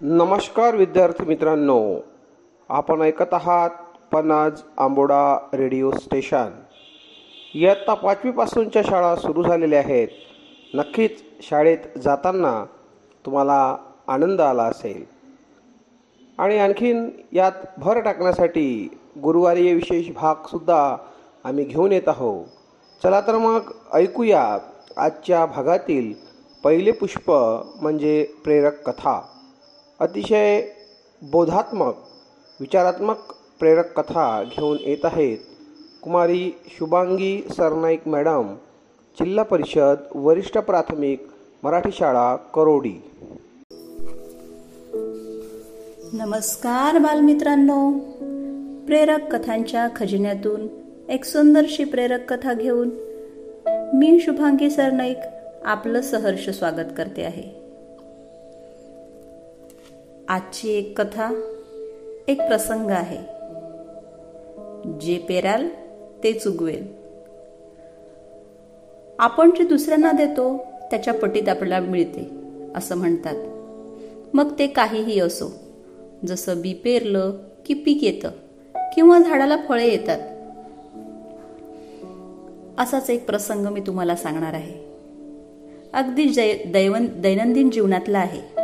नमस्कार विद्यार्थी मित्रांनो. आपण ऐकत आहात पनाज आंबोडा रेडिओ स्टेशन. इयत्ता पाचवीपासूनच्या शाळा सुरू झालेल्या आहेत. नक्कीच शाळेत जाताना तुम्हाला आनंद आला असेल. आणि आणखीन यात भर टाकण्यासाठी गुरुवारी विशेष भागसुद्धा आम्ही घेऊन येत आहोत. चला तर मग ऐकूया आजच्या भागातील पहिले पुष्प म्हणजे प्रेरक कथा. अतिशय बोधात्मक विचारात्मक प्रेरक कथा घेऊन येत आहेत कुमारी शुभांगी सरनाईक मॅडम जिल्हा परिषद वरिष्ठ प्राथमिक मराठी शाळा करोडी. नमस्कार बालमित्रांनो. प्रेरक कथांच्या खजिन्यातून एक सुंदरशी प्रेरक कथा घेऊन मी शुभांगी सरनाईक आपलं सहर्ष स्वागत करते आहे. आजची एक कथा एक प्रसंग आहे. जे पेराल ते चुगवेल. आपण जे दुसऱ्यांना देतो त्याच्या पटीत आपल्याला मिळते असं म्हणतात. मग ते काहीही असो जसं बी पेरलं की पीक येतं किंवा झाडाला फळे येतात. असाच एक प्रसंग मी तुम्हाला सांगणार आहे. अगदी जै दैवन दैनंदिन जीवनातला आहे.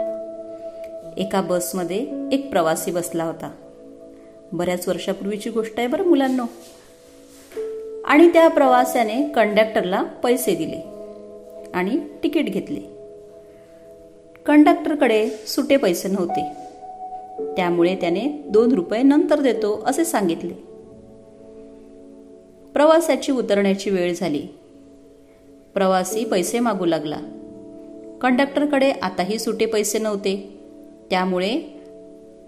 एका बसमध्ये एक प्रवासी बसला होता. बऱ्याच वर्षापूर्वीची गोष्ट आहे बरं मुलांना. आणि त्या प्रवास्याने कंडक्टरला पैसे दिले आणि तिकीट घेतले. कंडक्टरकडे सुटे पैसे नव्हते. त्यामुळे त्याने दोन रुपये नंतर देतो असे सांगितले. प्रवासाची उतरण्याची वेळ झाली. प्रवासी पैसे मागू लागला. कंडक्टरकडे आताही सुटे पैसे नव्हते. त्यामुळे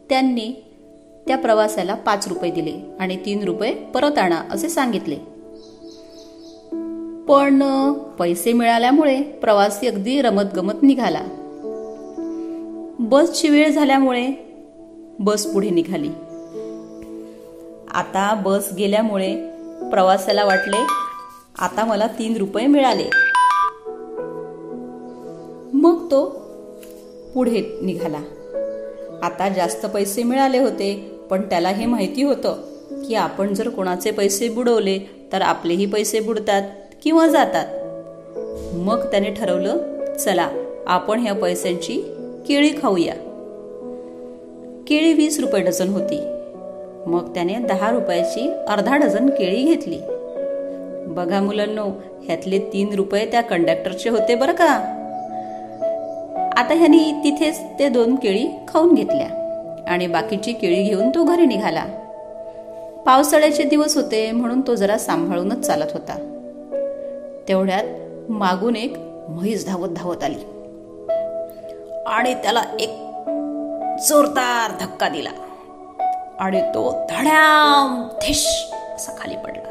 त्यांनी त्या प्रवासाला पाच रुपये दिले आणि तीन रुपये परत आणा असे सांगितले. पण पैसे मिळाल्यामुळे प्रवासी अगदी रमत गमत निघाला. बसची वेळ झाल्यामुळे बस पुढे निघाली. आता बस गेल्यामुळे प्रवासाला वाटले आता मला तीन रुपये मिळाले. मग तो पुढे निघाला. आता जास्त पैसे मिळाले होते पण त्याला हे माहिती होतं की आपण जर कोणाचे पैसे बुडवले तर आपलेही पैसे बुडतात किंवा जातात. मग त्याने ठरवलं चला आपण ह्या पैशांची केळी खाऊया. केळी वीस रुपये डझन होती. मग त्याने दहा रुपयाची अर्धा डझन केळी घेतली. बघा मुलांनो ह्यातले तीन रुपये त्या कंडक्टरचे होते बरं का? आता ह्यानी तिथेच ते दोन केळी खाऊन घेतल्या आणि बाकीची केळी घेऊन तो घरी निघाला. पावसाळ्याचे दिवस होते म्हणून तो जरा सांभाळूनच चालत होता. तेवढ्यात मागून एक म्हैस धावत धावत आली. आणि त्याला एक जोरदार धक्का दिला. आणि तो धड्याम थिश असा खाली पडला.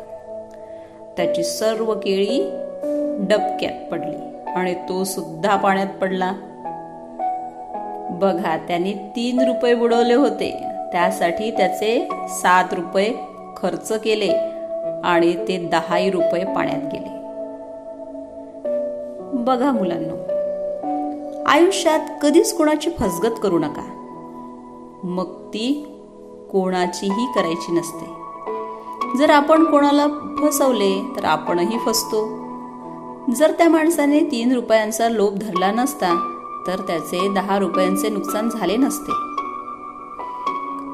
त्याची सर्व केळी डबक्यात पडली आणि तो सुद्धा पाण्यात पडला. बघा त्यांनी तीन रुपये बुडवले होते. त्यासाठी त्याचे सात रुपये खर्च केले आणि ते दहाही रुपये पाण्यात गेले. बघा मुलांना आयुष्यात कधीच कोणाची फसगत करू नका. मग ती कोणाचीही करायची नसते. जर आपण कोणाला फसवले तर आपणही फसतो. जर त्या माणसाने तीन रुपयांचा लोभ धरला नसता तर त्याचे दहा रुपयांचे नुकसान झाले नसते.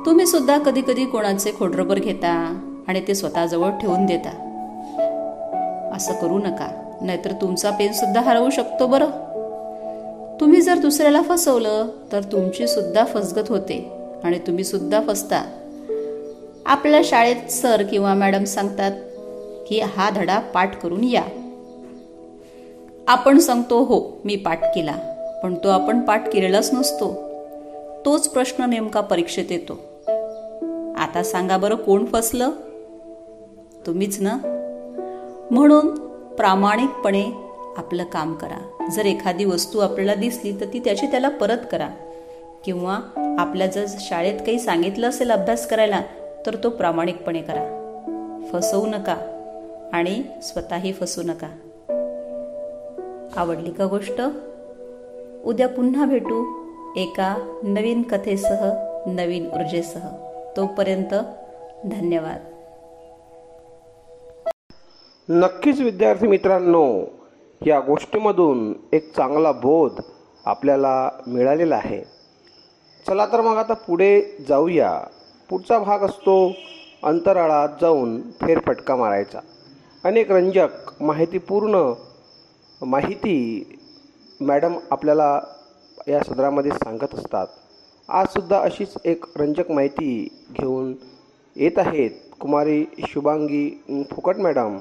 तुम्ही सुद्धा कधी कधी कोणाचे खोडरबर घेता आणि ते स्वतःजवळ ठेवून देता. असं करू नका नाहीतर तुमचा पेन सुद्धा हरवू शकतो बरं. तुम्ही जर दुसऱ्याला फसवलं तर तुमची सुद्धा फसगत होते आणि तुम्ही सुद्धा फसता. आपल्या शाळेत सर किंवा मॅडम सांगतात की हा धडा पाठ करून या. आपण सांगतो हो मी पाठ केला. पण तो आपण पाठ केलेलाच नसतो. तोच प्रश्न नेमका परीक्षेत येतो. आता सांगा बरं कोण फसलं? तुम्हीच ना? म्हणून प्रामाणिकपणे आपलं काम करा. जर एखादी वस्तू आपल्याला दिसली तर ती त्याची त्याला परत करा. किंवा आपल्या जर शाळेत काही सांगितलं असेल अभ्यास करायला तर तो प्रामाणिकपणे करा. फसवू नका आणि स्वतःही फसू नका. आवडली का गोष्ट? उद्या पुन्हा भेटू एका नवीन कथेसह नवीन ऊर्जेसह. तोपर्यंत धन्यवाद. नक्कीच विद्यार्थी मित्रांनो या गोष्टीमधून एक चांगला बोध आपल्याला मिळालेला आहे. चला तर मग आता पुढे जाऊया. पुढचा भाग असतो अंतराळात जाऊन फेरफटका मारायचा. अनेक रंजक माहितीपूर्ण माहिती मॅडम आपल्याला या सदरामध्ये सांगत असतात. आजसुद्धा अशीच एक रंजक माहिती घेऊन येत आहेत कुमारी शुभांगी फुकट मॅडम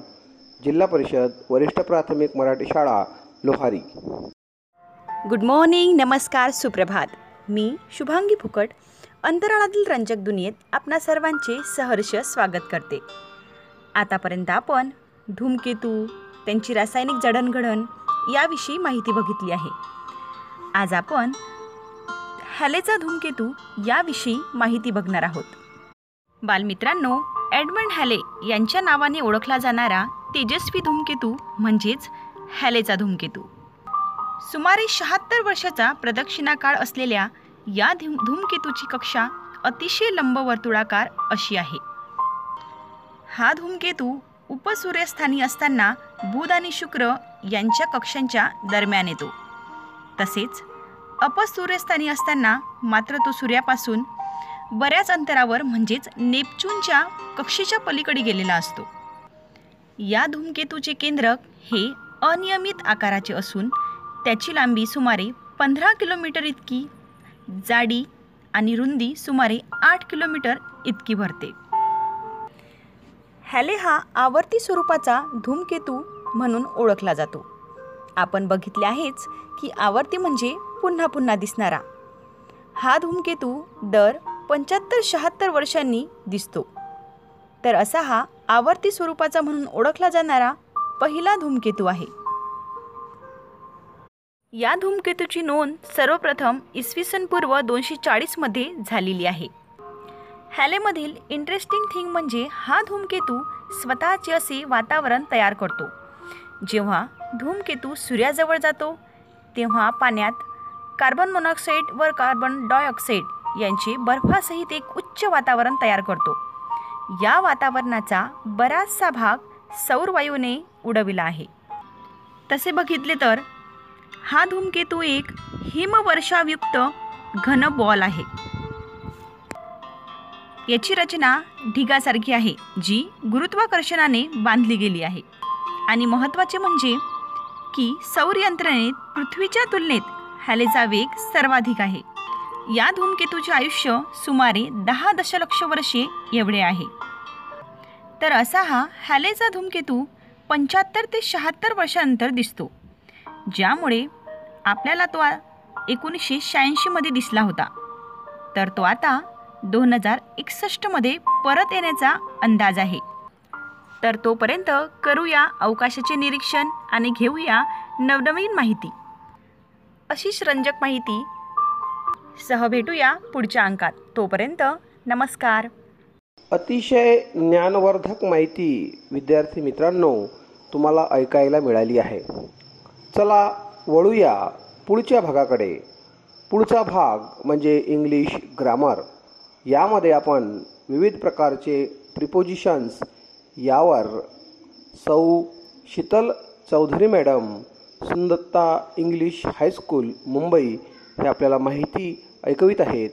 जिल्हा परिषद वरिष्ठ प्राथमिक मराठी शाळा लोहारी. गुड मॉर्निंग नमस्कार सुप्रभात. मी शुभांगी फुकट अंतराळातील रंजक दुनियेत आपणा सर्वांचे सहर्ष स्वागत करते. आतापर्यंत आपण धूमकेतू त्यांची रासायनिक जडणघडण याविषयी माहिती बघितली आहे. आज आपण हॅलेचा धूमकेतू याविषयी माहिती बघणार आहोत. बालमित्रांनो एडमंड हॅले यांच्या नावाने ओळखला जाणारा तेजस्वी धूमकेतू म्हणजेच हॅलेचा धूमकेतू. सुमारे शहात्तर वर्षाचा प्रदक्षिणाकाळ असलेल्या या धूम धूमकेतूची कक्षा अतिशय लंबवर्तुळाकार अशी आहे. हा धूमकेतू उपसूर्यस्थानी असताना बुध आणि शुक्र यांच्या कक्षांच्या दरम्यान येतो. तसेच अपसूर्यस्थानी असताना मात्र तो सूर्यापासून बऱ्याच अंतरावर म्हणजेच नेपच्यूनच्या कक्षेच्या पलीकडे गेलेला असतो. या धूमकेतूचे केंद्रक हे अनियमित आकाराचे असून त्याची लांबी सुमारे पंधरा किलोमीटर इतकी जाडी आणि रुंदी सुमारे आठ किलोमीटर इतकी भरते. हॅले हा आवर्ती स्वरूपाचा धूमकेतू म्हणून ओळखला जातो. आपण बघितले आहेच की आवर्ती म्हणजे पुन्हा पुन्हा दिसणारा. हा धूमकेतू दर पंच्याहत्तर शहात्तर वर्षांनी दिसतो. तर असा हा आवर्ती स्वरूपाचा म्हणून ओळखला जाणारा पहिला धूमकेतू आहे. या धूमकेतूची नोंद सर्वप्रथम इसवी सन पूर्व दोनशे चाळीसमध्ये झालेली आहे. हॅलेमधील इंटरेस्टिंग थिंग म्हणजे हा धूमकेतू स्वतःचे असे वातावरण तयार करतो. जेव्हा धूमकेतू सूर्याजवळ जातो तेव्हा पाण्यात कार्बन मोनॉक्साईड व कार्बन डायऑक्साईड यांचे बर्फासहित एक उच्च वातावरण तयार करतो. या वातावरणाचा बराचसा भाग सौरवायूने उडविला आहे. तसे बघितले तर हा धूमकेतू एक हिमवर्षावयुक्त घन बॉल आहे. याची रचना ढिगासारखी आहे जी गुरुत्वाकर्षणाने बांधली गेली आहे. आणि महत्त्वाचे म्हणजे की सौर यंत्रणेत पृथ्वीच्या तुलनेत हॅलेचा वेग सर्वाधिक आहे. या धूमकेतूचे आयुष्य सुमारे दहा दशलक्ष वर्षे एवढे आहे. तर असा हा हॅलेचा धूमकेतू पंच्याहत्तर ते शहात्तर वर्षानंतर दिसतो ज्यामुळे आपल्याला तो एकोणीसशे शहाऐंशीमध्ये दिसला होता. तर तो आता दोन हजार एकसष्टमध्ये परत येण्याचा अंदाज आहे. तर तोपर्यंत करूया अवकाशाचे निरीक्षण आणि घेऊया नवनवीन माहिती. अशीच रंजक माहिती. सह भेटूया पुढच्या अंकात. तोपर्यंत नमस्कार. अतिशय ज्ञानवर्धक माहिती विद्यार्थी मित्रांनो तुम्हाला ऐकायला मिळाली आहे. चला वळूया पुढच्या भागाकडे. पुढचा भाग म्हणजे इंग्लिश ग्रामर. यामध्ये आपण विविध प्रकारचे प्रिपोजिशन्स यावर सौ शीतल चौधरी मॅडम सुंदत्ता इंग्लिश हायस्कूल मुंबई हे आपल्याला माहिती ऐकवित आहेत.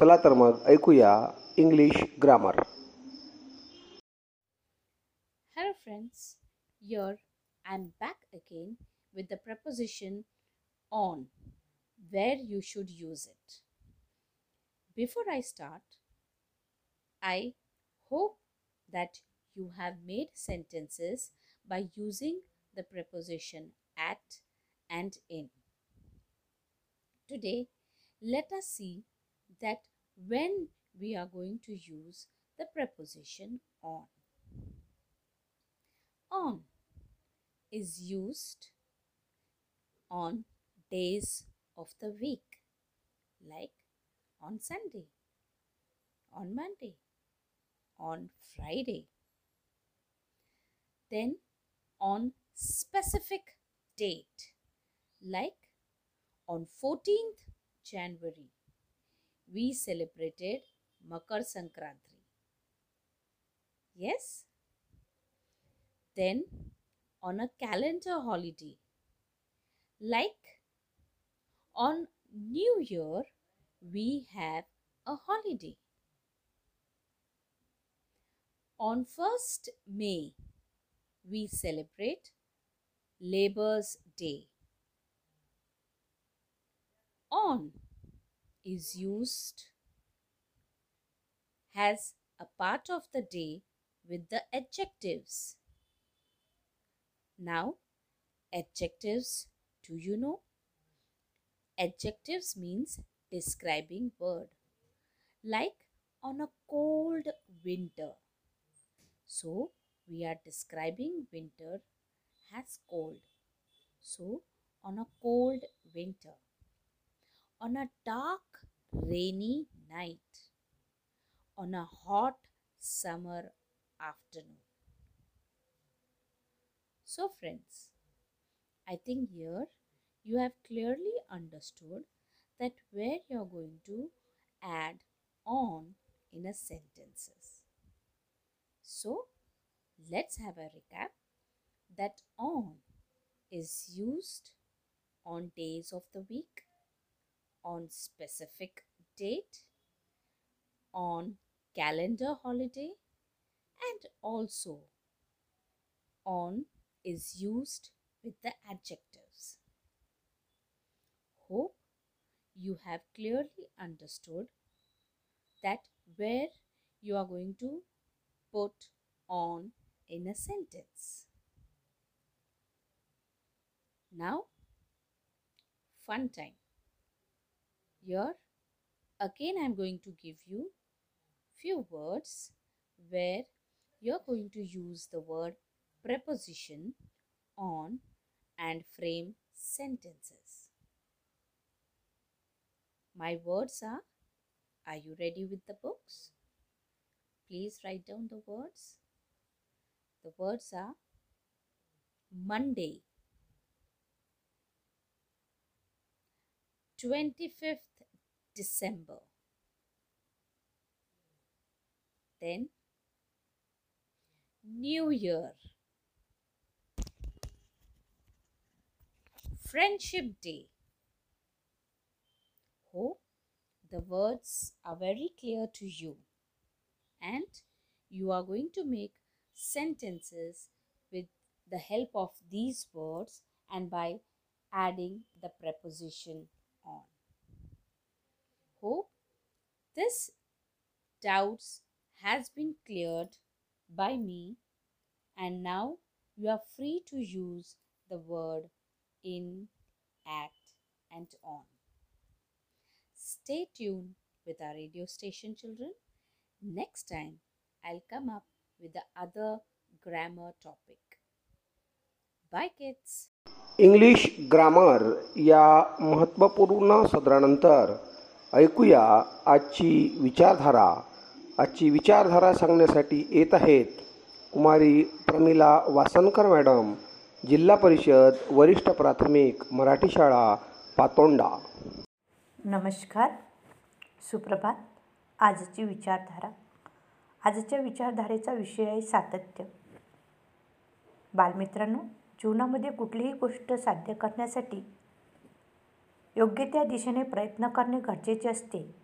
चला तर मग ऐकूया English grammar. Hello friends your I am back again with the preposition on where you should use it Before I start, I hope that you have made sentences by using the preposition at and in. Today, let us see that when we are going to use the preposition on. On is used on days of the week, like on Sunday, on Monday, on Friday. Then on specific date, like on 14th January, we celebrated Makar Sankranti. Yes? Then, on a calendar holiday, like on New Year, we have a holiday. On 1st May, we celebrate Labor's Day. On is used has a part of the day with the adjectives. Now, adjectives, do you know? Adjectives means describing word like on a cold winter. So, we are describing winter as cold. So, on a cold winter. On a dark, rainy night. On a hot summer afternoon. So, friends, I think here you have clearly understood that where you are going to add on in a sentences. So, let's have a recap that on is used on days of the week, on specific date, on calendar holiday, and also on is used with the adjectives. Hope you have clearly understood that where you are going to put on in a sentence. Now, fun time. Here, again, I am going to give you few words where you're going to use the word preposition on and frame sentences. My words are Are you ready with the books? Please write down the words. The words are Monday, 25th December. Then New Year, Friendship Day. The words are very clear to you and you are going to make sentences with the help of these words and by adding the preposition on. Hope this doubts has been cleared by me and now you are free to use the word in, at and on. Stay tuned with our radio station children. Next time I'll come up with the other grammar topic. Bye kids. English grammar या महत्त्वपूर्ण सदरानंतर ऐकूया आजची विचारधारा आजची विचारधारा सांगण्यासाठी येत आहेत कुमारी प्रमिला वासनकर मॅडम जिल्हा परिषद वरिष्ठ प्राथमिक मराठी शाळा पातोंडा नमस्कार सुप्रभात. आजची विचारधारा. आजच्या विचारधारेचा विषय आहे सातत्य. बालमित्रांनो जीवनामध्ये कुठलीही गोष्ट साध्य करण्यासाठी योग्य त्या दिशेने प्रयत्न करणे गरजेचे असते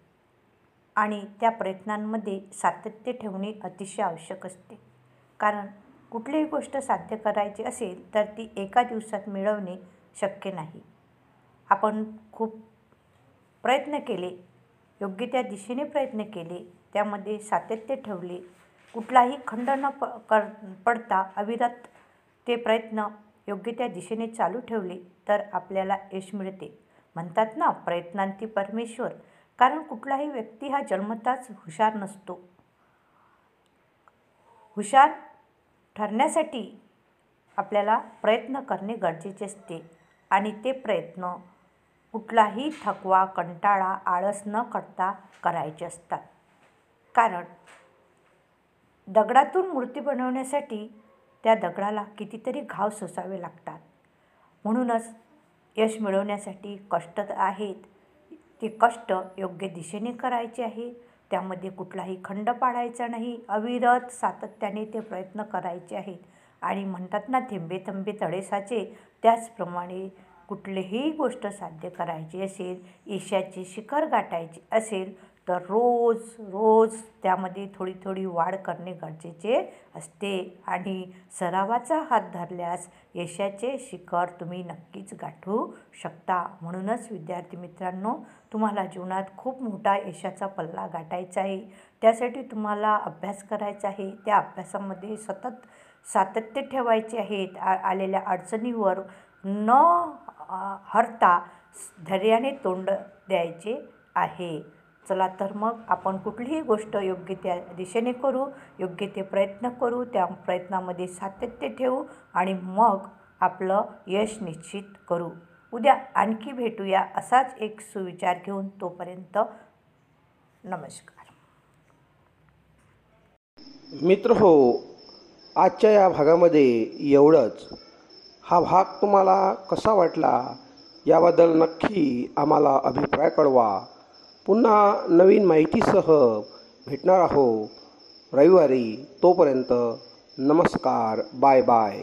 आणि त्या प्रयत्नांमध्ये सातत्य ठेवणे अतिशय आवश्यक असते. कारण कुठलीही गोष्ट साध्य करायची असेल तर ती एका दिवसात मिळवणे शक्य नाही. आपण खूप प्रयत्न केले. योग्य त्या दिशेने प्रयत्न केले. त्यामध्ये सातत्य ठेवले. कुठलाही खंड न प कर पडता अविरत ते प्रयत्न योग्य त्या दिशेने चालू ठेवले तर आपल्याला यश मिळते. म्हणतात ना प्रयत्नांती परमेश्वर. कारण कुठलाही व्यक्ती हा जन्मताच हुशार नसतो. हुशार ठरण्यासाठी आपल्याला प्रयत्न करणे गरजेचे असते. आणि ते प्रयत्न कुठलाही थकवा कंटाळा आळस न करता करायचे असतात. कारण दगडातून मूर्ती बनवण्यासाठी त्या दगडाला कितीतरी घाव सोसावे लागतात. म्हणूनच यश मिळवण्यासाठी कष्ट तर आहेत. ते कष्ट योग्य दिशेने करायचे आहे. त्यामध्ये कुठलाही खंड पाडायचा नाही. अविरत सातत्याने ते प्रयत्न करायचे आहेत. आणि म्हणतात ना थेंबे थंबे तळेसाचे त्याचप्रमाणे कुठलीही गोष्ट साध्य करायची असेल यशाची शिखर गाठायची असेल तर रोज रोज त्यामध्ये थोडी थोडी वाढ करणे गरजेचे असते. आणि सरावाचा हात धरल्यास यशाचे शिखर तुम्ही नक्कीच गाठू शकता. म्हणूनच विद्यार्थी मित्रांनो तुम्हाला जीवनात खूप मोठा यशाचा पल्ला गाठायचा आहे. त्यासाठी तुम्हाला अभ्यास करायचा आहे. त्या अभ्यासामध्ये सतत सातत्य ठेवायचे आहेत. आ आलेल्या अडचणीवर न हरता धैर्याने तोंड द्यायचे आहे. चला तर मग आपण कुठलीही गोष्ट योग्य त्या दिशेने करू योग्य ते प्रयत्न करू त्या प्रयत्नामध्ये सातत्य ठेवू आणि मग आपलं यश निश्चित करू. उद्या आणखी भेटूया असाच एक सुविचार घेऊन तोपर्यंत नमस्कार. मित्र हो आजच्या या भागामध्ये एवढंच. हा भाग तुम्हाला कसा वाटला याबद्दल नक्की आम्हाला अभिप्राय कळवा. पुन्हा नवीन माहितीसह भेटणार आहो रविवारी तोपर्यंत नमस्कार बाय बाय.